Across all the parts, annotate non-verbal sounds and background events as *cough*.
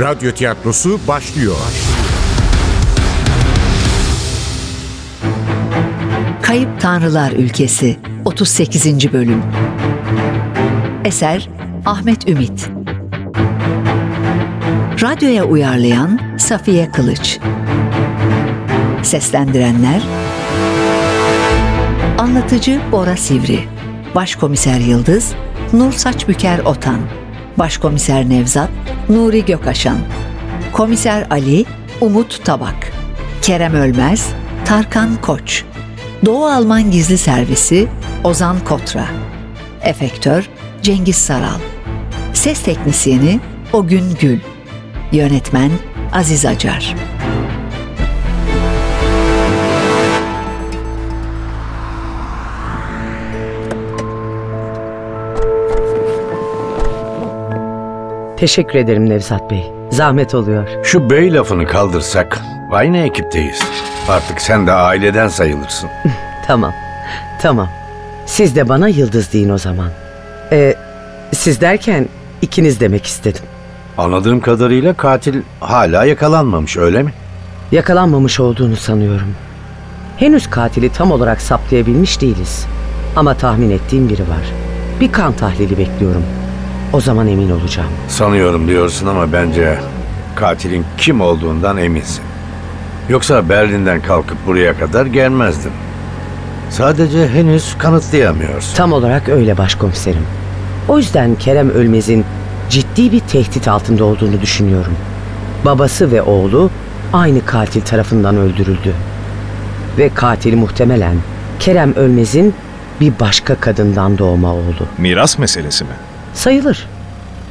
Radyo tiyatrosu başlıyor. Kayıp Tanrılar Ülkesi 38. Bölüm Eser Ahmet Ümit Radyoya uyarlayan Safiye Kılıç Seslendirenler Anlatıcı Bora Sivri Başkomiser Yıldız Nur Saçbüker Otan Başkomiser Nevzat Nuri Gökaşan Komiser Ali Umut Tabak Kerem Ölmez Tarkan Koç Doğu Alman Gizli Servisi Ozan Kotra Efektör Cengiz Saral Ses Teknisyeni Ogün Gül Yönetmen Aziz Acar Teşekkür ederim Nevzat Bey. Zahmet oluyor. Şu bey lafını kaldırsak aynı ekipteyiz. Artık sen de aileden sayılırsın. *laughs* Tamam. Tamam. Siz de bana Yıldız deyin o zaman. Ee, siz derken ikiniz demek istedim. Anladığım kadarıyla katil hala yakalanmamış öyle mi? Yakalanmamış olduğunu sanıyorum. Henüz katili tam olarak saptayabilmiş değiliz. Ama tahmin ettiğim biri var. Bir kan tahlili bekliyorum. O zaman emin olacağım. Sanıyorum diyorsun ama bence katilin kim olduğundan eminsin. Yoksa Berlin'den kalkıp buraya kadar gelmezdin. Sadece henüz kanıtlayamıyorsun. Tam olarak öyle başkomiserim. O yüzden Kerem Ölmez'in ciddi bir tehdit altında olduğunu düşünüyorum. Babası ve oğlu aynı katil tarafından öldürüldü. Ve katil muhtemelen Kerem Ölmez'in bir başka kadından doğma oğlu. Miras meselesi mi? Sayılır.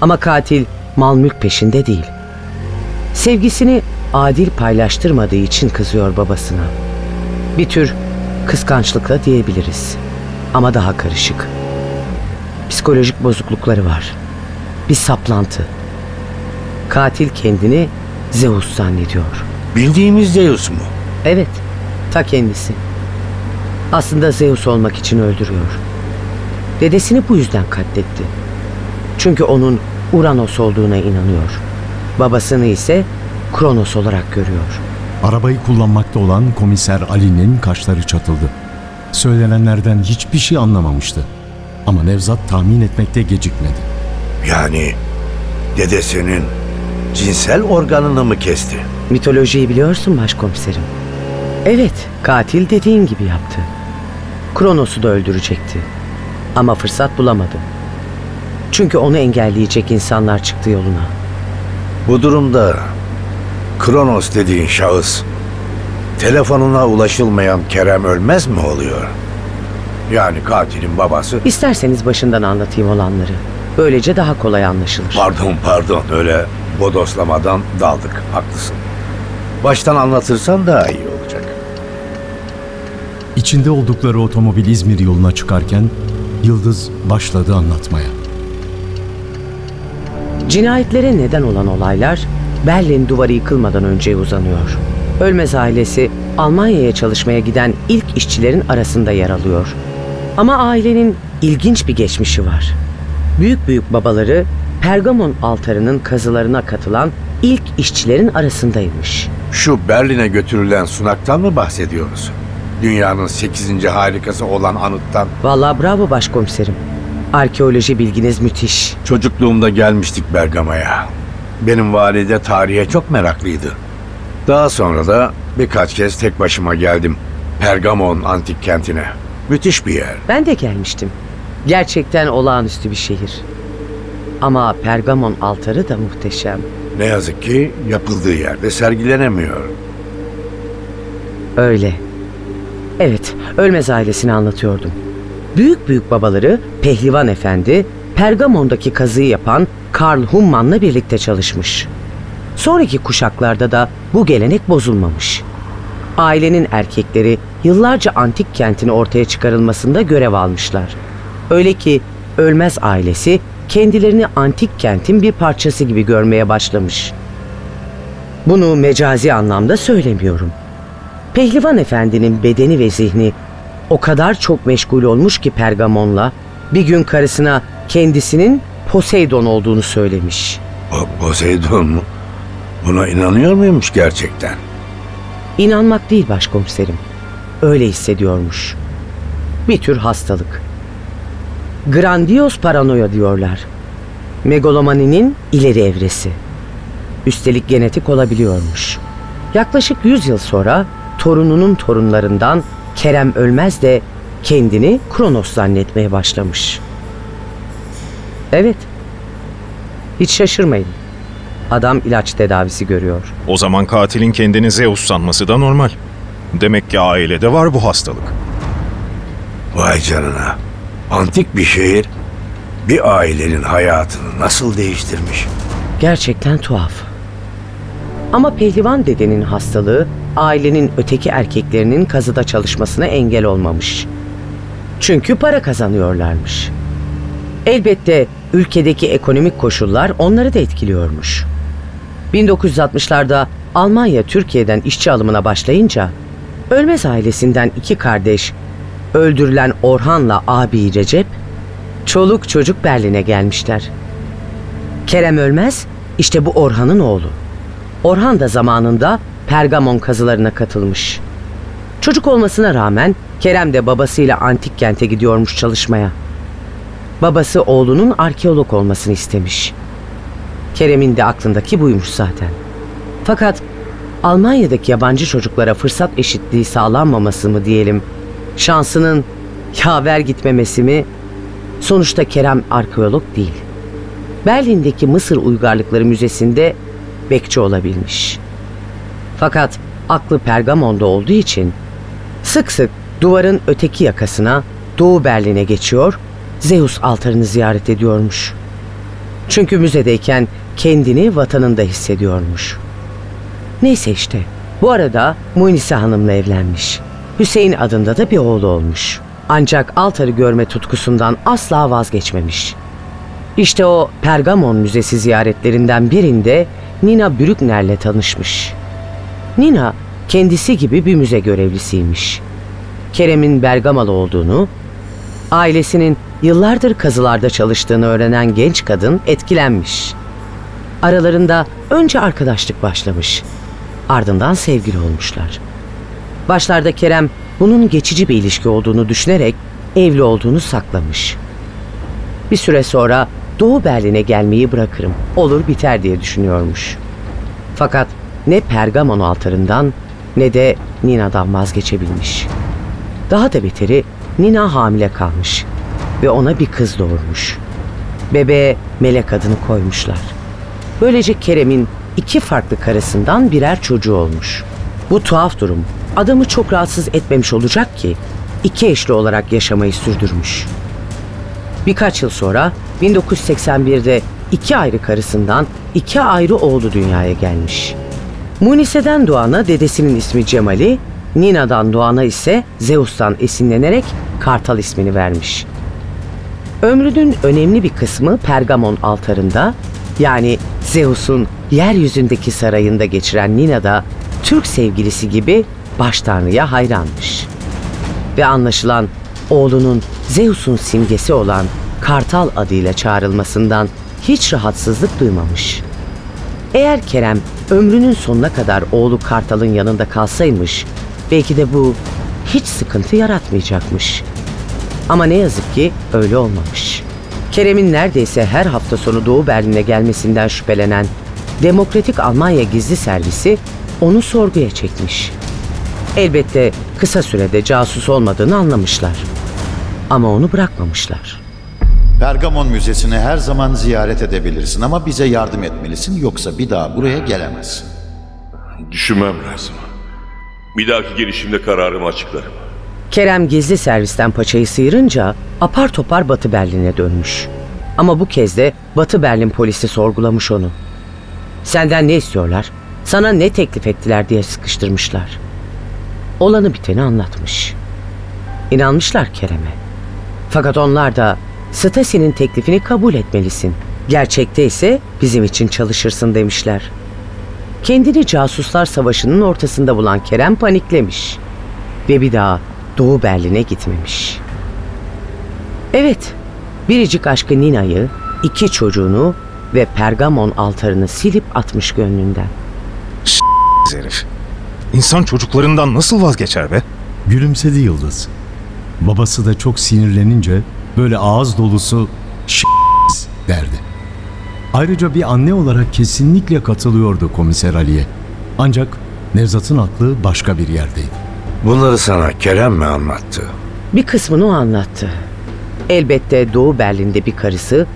Ama katil mal mülk peşinde değil. Sevgisini adil paylaştırmadığı için kızıyor babasına. Bir tür kıskançlıkla diyebiliriz. Ama daha karışık. Psikolojik bozuklukları var. Bir saplantı. Katil kendini Zeus zannediyor. Bildiğimiz Zeus mu? Evet, ta kendisi. Aslında Zeus olmak için öldürüyor. Dedesini bu yüzden katletti. Çünkü onun Uranos olduğuna inanıyor. Babasını ise Kronos olarak görüyor. Arabayı kullanmakta olan komiser Ali'nin kaşları çatıldı. Söylenenlerden hiçbir şey anlamamıştı. Ama Nevzat tahmin etmekte gecikmedi. Yani dedesinin cinsel organını mı kesti? Mitolojiyi biliyorsun başkomiserim. Evet, katil dediğin gibi yaptı. Kronos'u da öldürecekti. Ama fırsat bulamadı. Çünkü onu engelleyecek insanlar çıktı yoluna. Bu durumda Kronos dediğin şahıs telefonuna ulaşılmayan Kerem Ölmez mi oluyor? Yani katilin babası İsterseniz başından anlatayım olanları. Böylece daha kolay anlaşılır. Pardon pardon öyle bodoslamadan daldık haklısın. Baştan anlatırsan daha iyi olacak. İçinde oldukları otomobil İzmir yoluna çıkarken Yıldız başladı anlatmaya. Cinayetlere neden olan olaylar Berlin duvarı yıkılmadan önce uzanıyor. Ölmez ailesi Almanya'ya çalışmaya giden ilk işçilerin arasında yer alıyor. Ama ailenin ilginç bir geçmişi var. Büyük büyük babaları Pergamon altarının kazılarına katılan ilk işçilerin arasındaymış. Şu Berlin'e götürülen sunaktan mı bahsediyoruz? Dünyanın 8. harikası olan anıttan. Vallahi bravo başkomiserim. Arkeoloji bilginiz müthiş. Çocukluğumda gelmiştik Bergama'ya. Benim valide tarihe çok meraklıydı. Daha sonra da birkaç kez tek başıma geldim. Pergamon antik kentine. Müthiş bir yer. Ben de gelmiştim. Gerçekten olağanüstü bir şehir. Ama Pergamon altarı da muhteşem. Ne yazık ki yapıldığı yerde sergilenemiyor. Öyle. Evet, Ölmez ailesini anlatıyordum. Büyük büyük babaları Pehlivan Efendi, Pergamon'daki kazıyı yapan Karl Humman'la birlikte çalışmış. Sonraki kuşaklarda da bu gelenek bozulmamış. Ailenin erkekleri yıllarca antik kentin ortaya çıkarılmasında görev almışlar. Öyle ki Ölmez ailesi kendilerini antik kentin bir parçası gibi görmeye başlamış. Bunu mecazi anlamda söylemiyorum. Pehlivan Efendi'nin bedeni ve zihni o kadar çok meşgul olmuş ki Pergamon'la bir gün karısına kendisinin Poseidon olduğunu söylemiş. Po- Poseidon mu? Buna inanıyor muymuş gerçekten? İnanmak değil başkomiserim. Öyle hissediyormuş. Bir tür hastalık. Grandios paranoya diyorlar. Megalomaninin ileri evresi. Üstelik genetik olabiliyormuş. Yaklaşık 100 yıl sonra torununun torunlarından Kerem Ölmez de kendini Kronos zannetmeye başlamış. Evet. Hiç şaşırmayın. Adam ilaç tedavisi görüyor. O zaman katilin kendini Zeus sanması da normal. Demek ki ailede var bu hastalık. Vay canına. Antik bir şehir bir ailenin hayatını nasıl değiştirmiş? Gerçekten tuhaf. Ama pehlivan dedenin hastalığı ailenin öteki erkeklerinin kazıda çalışmasına engel olmamış. Çünkü para kazanıyorlarmış. Elbette ülkedeki ekonomik koşullar onları da etkiliyormuş. 1960'larda Almanya Türkiye'den işçi alımına başlayınca Ölmez ailesinden iki kardeş öldürülen Orhan'la abi Recep çoluk çocuk Berlin'e gelmişler. Kerem Ölmez işte bu Orhan'ın oğlu. Orhan da zamanında Pergamon kazılarına katılmış. Çocuk olmasına rağmen Kerem de babasıyla antik kente gidiyormuş çalışmaya. Babası oğlunun arkeolog olmasını istemiş. Kerem'in de aklındaki buymuş zaten. Fakat Almanya'daki yabancı çocuklara fırsat eşitliği sağlanmaması mı diyelim, şansının yaver gitmemesi mi? Sonuçta Kerem arkeolog değil. Berlin'deki Mısır Uygarlıkları Müzesi'nde bekçi olabilmiş. Fakat aklı Pergamon'da olduğu için sık sık duvarın öteki yakasına Doğu Berlin'e geçiyor, Zeus altarını ziyaret ediyormuş. Çünkü müzedeyken kendini vatanında hissediyormuş. Neyse işte. Bu arada Munise Hanım'la evlenmiş. Hüseyin adında da bir oğlu olmuş. Ancak altarı görme tutkusundan asla vazgeçmemiş. İşte o Pergamon Müzesi ziyaretlerinden birinde Nina Brückner'le tanışmış. Nina kendisi gibi bir müze görevlisiymiş. Kerem'in Bergamalı olduğunu, ailesinin yıllardır kazılarda çalıştığını öğrenen genç kadın etkilenmiş. Aralarında önce arkadaşlık başlamış. Ardından sevgili olmuşlar. Başlarda Kerem bunun geçici bir ilişki olduğunu düşünerek evli olduğunu saklamış. Bir süre sonra Doğu Berlin'e gelmeyi bırakırım. Olur biter diye düşünüyormuş. Fakat ne Pergamon altarından ne de Nina'dan vazgeçebilmiş. Daha da beteri Nina hamile kalmış ve ona bir kız doğurmuş. Bebeğe melek adını koymuşlar. Böylece Kerem'in iki farklı karısından birer çocuğu olmuş. Bu tuhaf durum adamı çok rahatsız etmemiş olacak ki iki eşli olarak yaşamayı sürdürmüş. Birkaç yıl sonra 1981'de iki ayrı karısından iki ayrı oğlu dünyaya gelmiş. Munise'den doğana dedesinin ismi Cemal'i, Nina'dan doğana ise Zeus'tan esinlenerek Kartal ismini vermiş. Ömrünün önemli bir kısmı Pergamon altarında yani Zeus'un yeryüzündeki sarayında geçiren Nina da Türk sevgilisi gibi baş tanrıya hayranmış. Ve anlaşılan oğlunun Zeus'un simgesi olan Kartal adıyla çağrılmasından hiç rahatsızlık duymamış. Eğer Kerem ömrünün sonuna kadar oğlu Kartal'ın yanında kalsaymış, belki de bu hiç sıkıntı yaratmayacakmış. Ama ne yazık ki öyle olmamış. Kerem'in neredeyse her hafta sonu Doğu Berlin'e gelmesinden şüphelenen Demokratik Almanya Gizli Servisi onu sorguya çekmiş. Elbette kısa sürede casus olmadığını anlamışlar. Ama onu bırakmamışlar. Pergamon Müzesi'ni her zaman ziyaret edebilirsin ama bize yardım etmelisin yoksa bir daha buraya gelemezsin. Düşünmem lazım. Bir dahaki gelişimde kararımı açıklarım. Kerem gizli servisten paçayı sıyırınca apar topar Batı Berlin'e dönmüş. Ama bu kez de Batı Berlin polisi sorgulamış onu. Senden ne istiyorlar? Sana ne teklif ettiler diye sıkıştırmışlar. Olanı biteni anlatmış. İnanmışlar Kerem'e. Fakat onlar da Stasi'nin teklifini kabul etmelisin. Gerçekte ise bizim için çalışırsın demişler. Kendini casuslar savaşının ortasında bulan Kerem paniklemiş. Ve bir daha Doğu Berlin'e gitmemiş. Evet, biricik aşkı Nina'yı, iki çocuğunu ve Pergamon altarını silip atmış gönlünden. herif. İnsan çocuklarından nasıl vazgeçer be? Gülümsedi Yıldız. Babası da çok sinirlenince böyle ağız dolusu "Ş- derdi. Ayrıca bir anne olarak kesinlikle katılıyordu komiser Ali'ye. Ancak Nevzat'ın aklı başka bir yerdeydi. Bunları sana Kerem mi anlattı? Bir kısmını o anlattı. Elbette Doğu Berlin'de bir karısı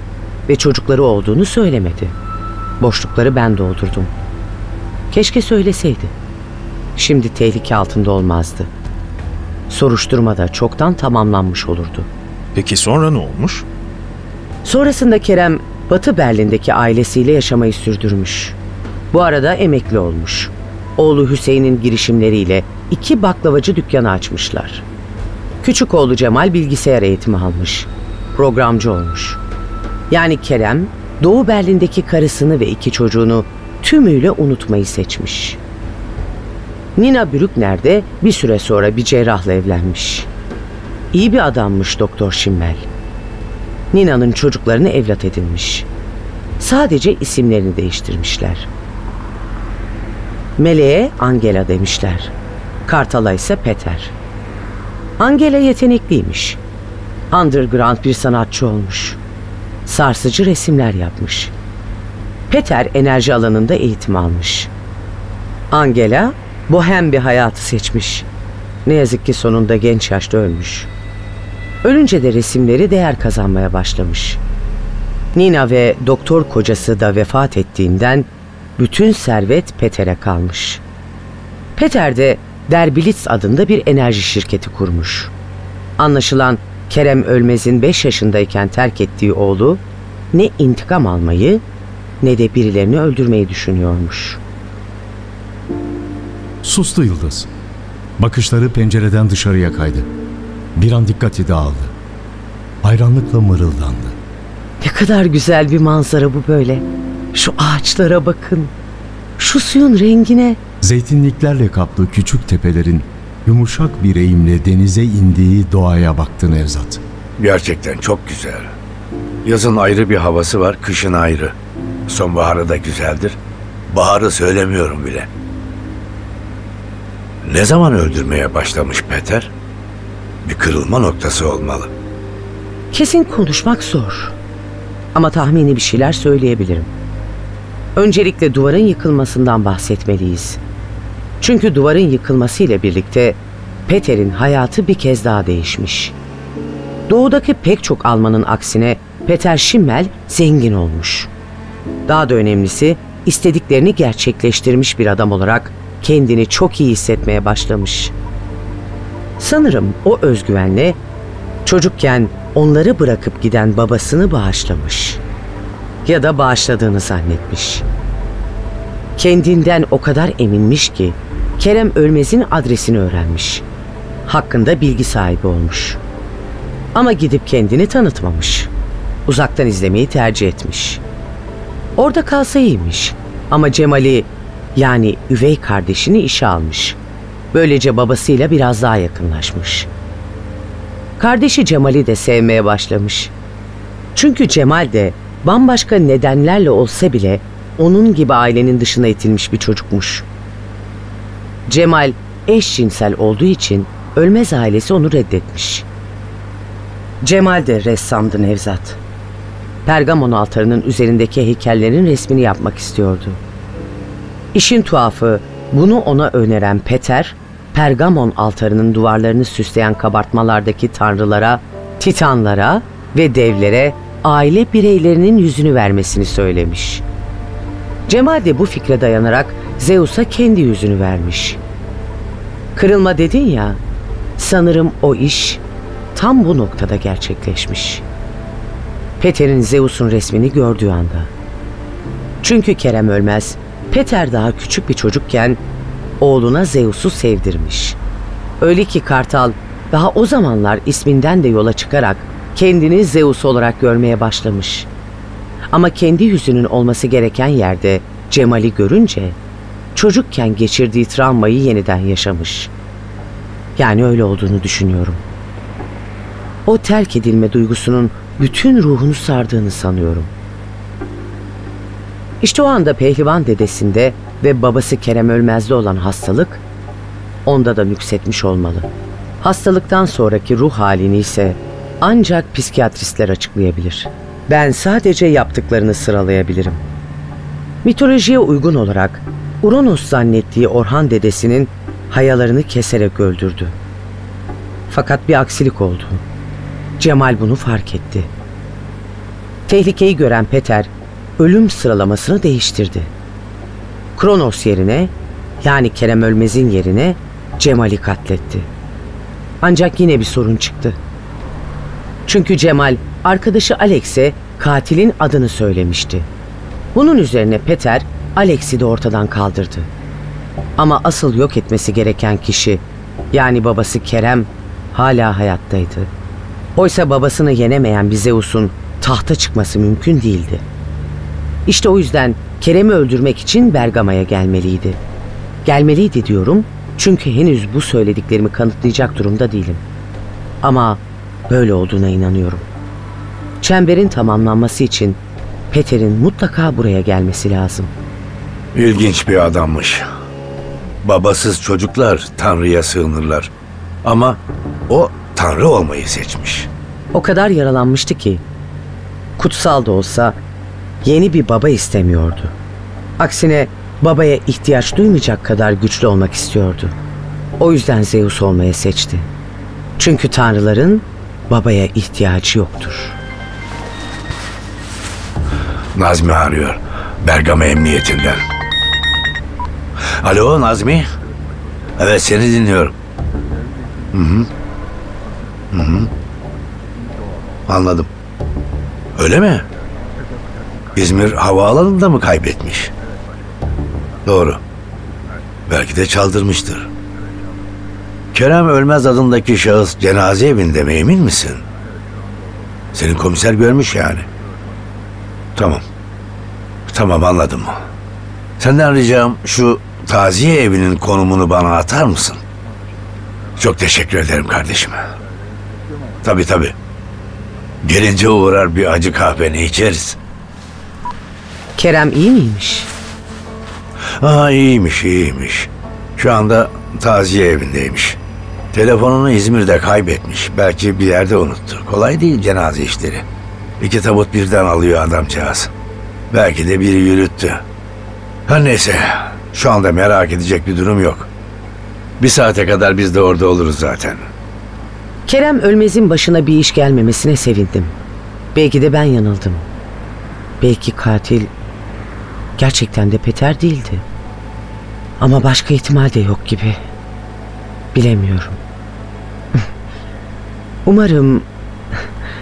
ve çocukları olduğunu söylemedi. Boşlukları ben doldurdum. Keşke söyleseydi. Şimdi tehlike altında olmazdı. Soruşturma da çoktan tamamlanmış olurdu. Peki sonra ne olmuş? Sonrasında Kerem Batı Berlin'deki ailesiyle yaşamayı sürdürmüş. Bu arada emekli olmuş. Oğlu Hüseyin'in girişimleriyle iki baklavacı dükkanı açmışlar. Küçük oğlu Cemal bilgisayar eğitimi almış. Programcı olmuş. Yani Kerem Doğu Berlin'deki karısını ve iki çocuğunu tümüyle unutmayı seçmiş. Nina Brückner de bir süre sonra bir cerrahla evlenmiş. İyi bir adammış Doktor Schimmel. Nina'nın çocuklarını evlat edinmiş. Sadece isimlerini değiştirmişler. Meleğe Angela demişler. Kartal'a ise Peter. Angela yetenekliymiş. Underground bir sanatçı olmuş. Sarsıcı resimler yapmış. Peter enerji alanında eğitim almış. Angela bohem bir hayatı seçmiş. Ne yazık ki sonunda genç yaşta ölmüş. Ölünce de resimleri değer kazanmaya başlamış. Nina ve doktor kocası da vefat ettiğinden bütün servet Peter'e kalmış. Peter de Derbilitz adında bir enerji şirketi kurmuş. Anlaşılan Kerem Ölmez'in 5 yaşındayken terk ettiği oğlu ne intikam almayı ne de birilerini öldürmeyi düşünüyormuş. Sustu Yıldız. Bakışları pencereden dışarıya kaydı. Bir an dikkati dağıldı. Hayranlıkla mırıldandı. Ne kadar güzel bir manzara bu böyle. Şu ağaçlara bakın. Şu suyun rengine. Zeytinliklerle kaplı küçük tepelerin yumuşak bir eğimle denize indiği doğaya baktı Nevzat. Gerçekten çok güzel. Yazın ayrı bir havası var, kışın ayrı. Sonbaharı da güzeldir. Baharı söylemiyorum bile. Ne zaman öldürmeye başlamış Peter? Bir kırılma noktası olmalı. Kesin konuşmak zor. Ama tahmini bir şeyler söyleyebilirim. Öncelikle duvarın yıkılmasından bahsetmeliyiz. Çünkü duvarın yıkılmasıyla birlikte Peter'in hayatı bir kez daha değişmiş. Doğudaki pek çok Almanın aksine Peter Schimmel zengin olmuş. Daha da önemlisi istediklerini gerçekleştirmiş bir adam olarak kendini çok iyi hissetmeye başlamış. Sanırım o özgüvenle çocukken onları bırakıp giden babasını bağışlamış. Ya da bağışladığını zannetmiş. Kendinden o kadar eminmiş ki Kerem Ölmez'in adresini öğrenmiş. Hakkında bilgi sahibi olmuş. Ama gidip kendini tanıtmamış. Uzaktan izlemeyi tercih etmiş. Orada kalsa iyiymiş. Ama Cemal'i yani üvey kardeşini işe almış. Böylece babasıyla biraz daha yakınlaşmış. Kardeşi Cemal'i de sevmeye başlamış. Çünkü Cemal de bambaşka nedenlerle olsa bile onun gibi ailenin dışına itilmiş bir çocukmuş. Cemal eşcinsel olduğu için Ölmez ailesi onu reddetmiş. Cemal de ressamdı Nevzat. Pergamon altarının üzerindeki heykellerin resmini yapmak istiyordu. İşin tuhafı bunu ona öneren Peter, Pergamon altarının duvarlarını süsleyen kabartmalardaki tanrılara, titanlara ve devlere aile bireylerinin yüzünü vermesini söylemiş. Cemal de bu fikre dayanarak Zeus'a kendi yüzünü vermiş. Kırılma dedin ya, sanırım o iş tam bu noktada gerçekleşmiş. Peter'in Zeus'un resmini gördüğü anda. Çünkü Kerem Ölmez, Peter daha küçük bir çocukken oğluna Zeus'u sevdirmiş. Öyle ki Kartal daha o zamanlar isminden de yola çıkarak kendini Zeus olarak görmeye başlamış. Ama kendi yüzünün olması gereken yerde Cemal'i görünce çocukken geçirdiği travmayı yeniden yaşamış. Yani öyle olduğunu düşünüyorum. O terk edilme duygusunun bütün ruhunu sardığını sanıyorum. İşte o anda pehlivan dedesinde ve babası Kerem Ölmez'de olan hastalık onda da nüksetmiş olmalı. Hastalıktan sonraki ruh halini ise ancak psikiyatristler açıklayabilir. Ben sadece yaptıklarını sıralayabilirim. Mitolojiye uygun olarak Uranos zannettiği Orhan dedesinin hayalarını keserek öldürdü. Fakat bir aksilik oldu. Cemal bunu fark etti. Tehlikeyi gören Peter ölüm sıralamasını değiştirdi. Kronos yerine yani Kerem Ölmez'in yerine Cemal'i katletti. Ancak yine bir sorun çıktı. Çünkü Cemal arkadaşı Alex'e katilin adını söylemişti. Bunun üzerine Peter Alex'i de ortadan kaldırdı. Ama asıl yok etmesi gereken kişi yani babası Kerem hala hayattaydı. Oysa babasını yenemeyen bir Zeus'un tahta çıkması mümkün değildi. İşte o yüzden Kerem'i öldürmek için Bergama'ya gelmeliydi. Gelmeliydi diyorum çünkü henüz bu söylediklerimi kanıtlayacak durumda değilim. Ama böyle olduğuna inanıyorum. Çemberin tamamlanması için Peter'in mutlaka buraya gelmesi lazım. İlginç bir adammış. Babasız çocuklar Tanrı'ya sığınırlar. Ama o Tanrı olmayı seçmiş. O kadar yaralanmıştı ki kutsal da olsa yeni bir baba istemiyordu. Aksine babaya ihtiyaç duymayacak kadar güçlü olmak istiyordu. O yüzden Zeus olmayı seçti. Çünkü tanrıların babaya ihtiyacı yoktur. Nazmi arıyor. Bergama Emniyetinden. Alo Nazmi. Evet seni dinliyorum. Hı hı. Hı hı. Anladım. Öyle mi? İzmir havaalanında mı kaybetmiş? Doğru. Belki de çaldırmıştır. Kerem Ölmez adındaki şahıs cenaze evinde mi emin misin? Senin komiser görmüş yani. Tamam. Tamam anladım. Senden ricam şu taziye evinin konumunu bana atar mısın? Çok teşekkür ederim kardeşim. Tabii tabii. Gelince uğrar bir acı kahveni içeriz. Kerem iyi miymiş? Aa iyiymiş iyiymiş. Şu anda taziye evindeymiş. Telefonunu İzmir'de kaybetmiş. Belki bir yerde unuttu. Kolay değil cenaze işleri. İki tabut birden alıyor adamcağız. Belki de biri yürüttü. Her neyse. Şu anda merak edecek bir durum yok. Bir saate kadar biz de orada oluruz zaten. Kerem Ölmez'in başına bir iş gelmemesine sevindim. Belki de ben yanıldım. Belki katil gerçekten de Peter değildi. Ama başka ihtimal de yok gibi. Bilemiyorum. *laughs* Umarım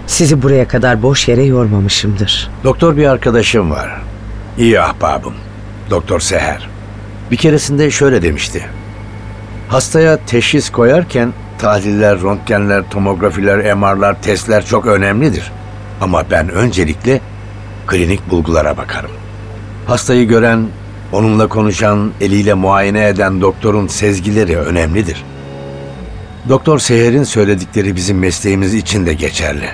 sizi buraya kadar boş yere yormamışımdır. Doktor bir arkadaşım var. İyi ahbabım. Doktor Seher. Bir keresinde şöyle demişti. Hastaya teşhis koyarken tahliller, röntgenler, tomografiler, MR'lar, testler çok önemlidir. Ama ben öncelikle klinik bulgulara bakarım. Hastayı gören, onunla konuşan, eliyle muayene eden doktorun sezgileri önemlidir. Doktor Seher'in söyledikleri bizim mesleğimiz için de geçerli.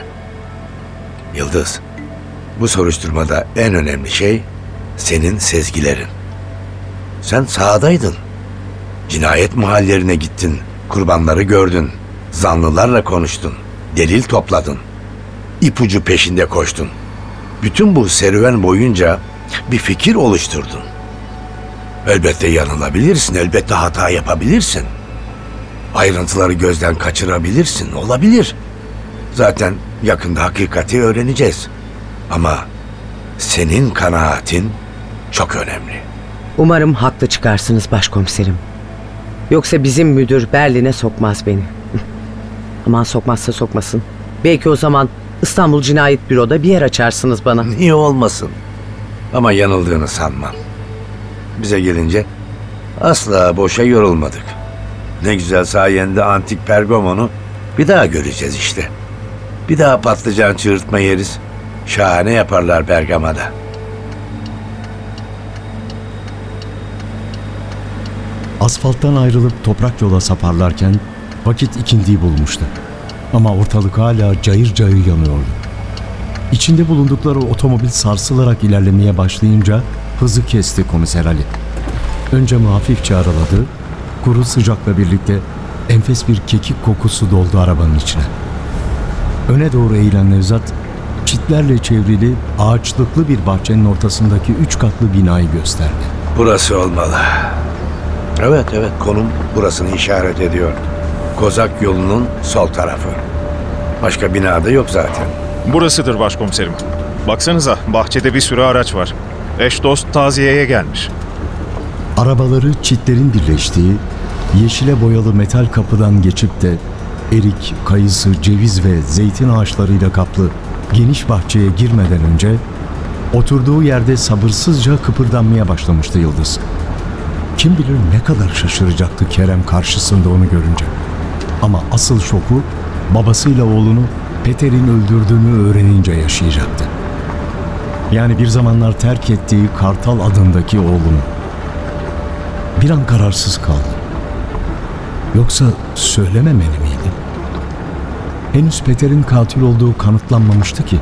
Yıldız, bu soruşturmada en önemli şey senin sezgilerin. Sen sahadaydın. Cinayet mahallerine gittin, kurbanları gördün, zanlılarla konuştun, delil topladın, ipucu peşinde koştun. Bütün bu serüven boyunca bir fikir oluşturdun. Elbette yanılabilirsin, elbette hata yapabilirsin. Ayrıntıları gözden kaçırabilirsin, olabilir. Zaten yakında hakikati öğreneceğiz. Ama senin kanaatin çok önemli. Umarım haklı çıkarsınız başkomiserim. Yoksa bizim müdür Berlin'e sokmaz beni. *laughs* Aman sokmazsa sokmasın. Belki o zaman İstanbul Cinayet Büro'da bir yer açarsınız bana. Niye olmasın? Ama yanıldığını sanmam. Bize gelince asla boşa yorulmadık. Ne güzel sayende antik Pergamon'u bir daha göreceğiz işte. Bir daha patlıcan çığırtma yeriz. Şahane yaparlar Bergama'da. Asfalttan ayrılıp toprak yola saparlarken vakit ikindiyi bulmuştu. Ama ortalık hala cayır cayır yanıyordu. İçinde bulundukları otomobil sarsılarak ilerlemeye başlayınca hızı kesti komiser Ali. Önce hafifçe araladı, kuru sıcakla birlikte enfes bir kekik kokusu doldu arabanın içine. Öne doğru eğilen Nevzat, çitlerle çevrili ağaçlıklı bir bahçenin ortasındaki üç katlı binayı gösterdi. Burası olmalı. Evet evet konum burasını işaret ediyor. Kozak yolunun sol tarafı. Başka binada yok zaten. Burasıdır başkomiserim. Baksanıza bahçede bir sürü araç var. Eş dost taziyeye gelmiş. Arabaları çitlerin birleştiği, yeşile boyalı metal kapıdan geçip de erik, kayısı, ceviz ve zeytin ağaçlarıyla kaplı geniş bahçeye girmeden önce oturduğu yerde sabırsızca kıpırdanmaya başlamıştı Yıldız. Kim bilir ne kadar şaşıracaktı Kerem karşısında onu görünce. Ama asıl şoku babasıyla oğlunu Peter'in öldürdüğünü öğrenince yaşayacaktı. Yani bir zamanlar terk ettiği Kartal adındaki oğlunu. Bir an kararsız kaldı. Yoksa söylememeli miydi? Henüz Peter'in katil olduğu kanıtlanmamıştı ki.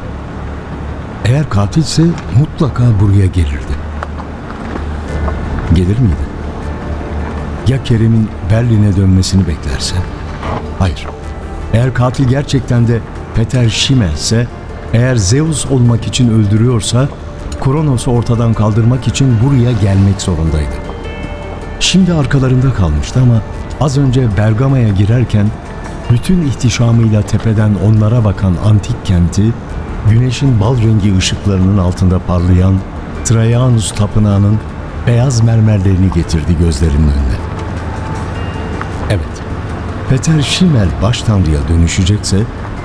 Eğer katilse mutlaka buraya gelirdi. Gelir miydi? Ya Kerem'in Berlin'e dönmesini beklerse? Hayır. Eğer katil gerçekten de Peter Schimmel'se, eğer Zeus olmak için öldürüyorsa, Kronos'u ortadan kaldırmak için buraya gelmek zorundaydı. Şimdi arkalarında kalmıştı ama az önce Bergama'ya girerken bütün ihtişamıyla tepeden onlara bakan antik kenti, güneşin bal rengi ışıklarının altında parlayan Trajanus Tapınağı'nın beyaz mermerlerini getirdi gözlerinin önüne. Evet, Peter Schimmel baş tanrıya dönüşecekse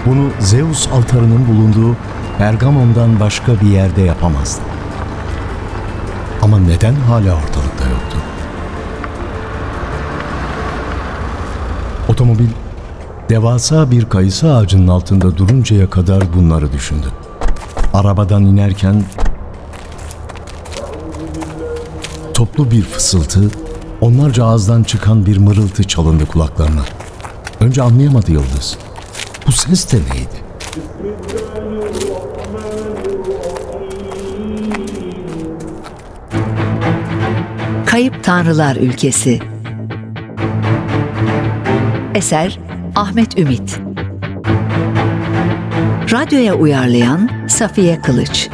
bunu Zeus altarının bulunduğu Pergamon'dan başka bir yerde yapamazdı. Ama neden hala ortalıkta yoktu? Otomobil devasa bir kayısı ağacının altında duruncaya kadar bunları düşündü. Arabadan inerken toplu bir fısıltı, onlarca ağızdan çıkan bir mırıltı çalındı kulaklarına. Önce anlayamadı Yıldız. Bu ses de neydi? Kayıp Tanrılar Ülkesi. Eser Ahmet Ümit. Radyoya uyarlayan Safiye Kılıç.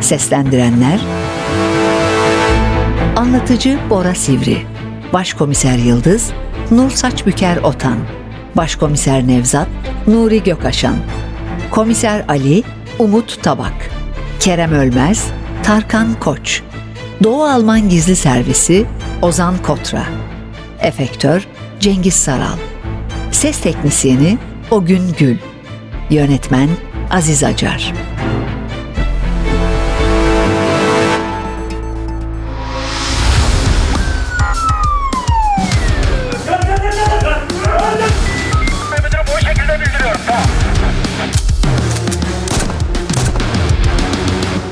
Seslendirenler Anlatıcı Bora Sivri. Başkomiser Yıldız Nur Saçbüker Otan Başkomiser Nevzat Nuri Gökaşan Komiser Ali Umut Tabak Kerem Ölmez Tarkan Koç Doğu Alman Gizli Servisi Ozan Kotra Efektör Cengiz Saral Ses Teknisyeni Ogün Gül Yönetmen Aziz Acar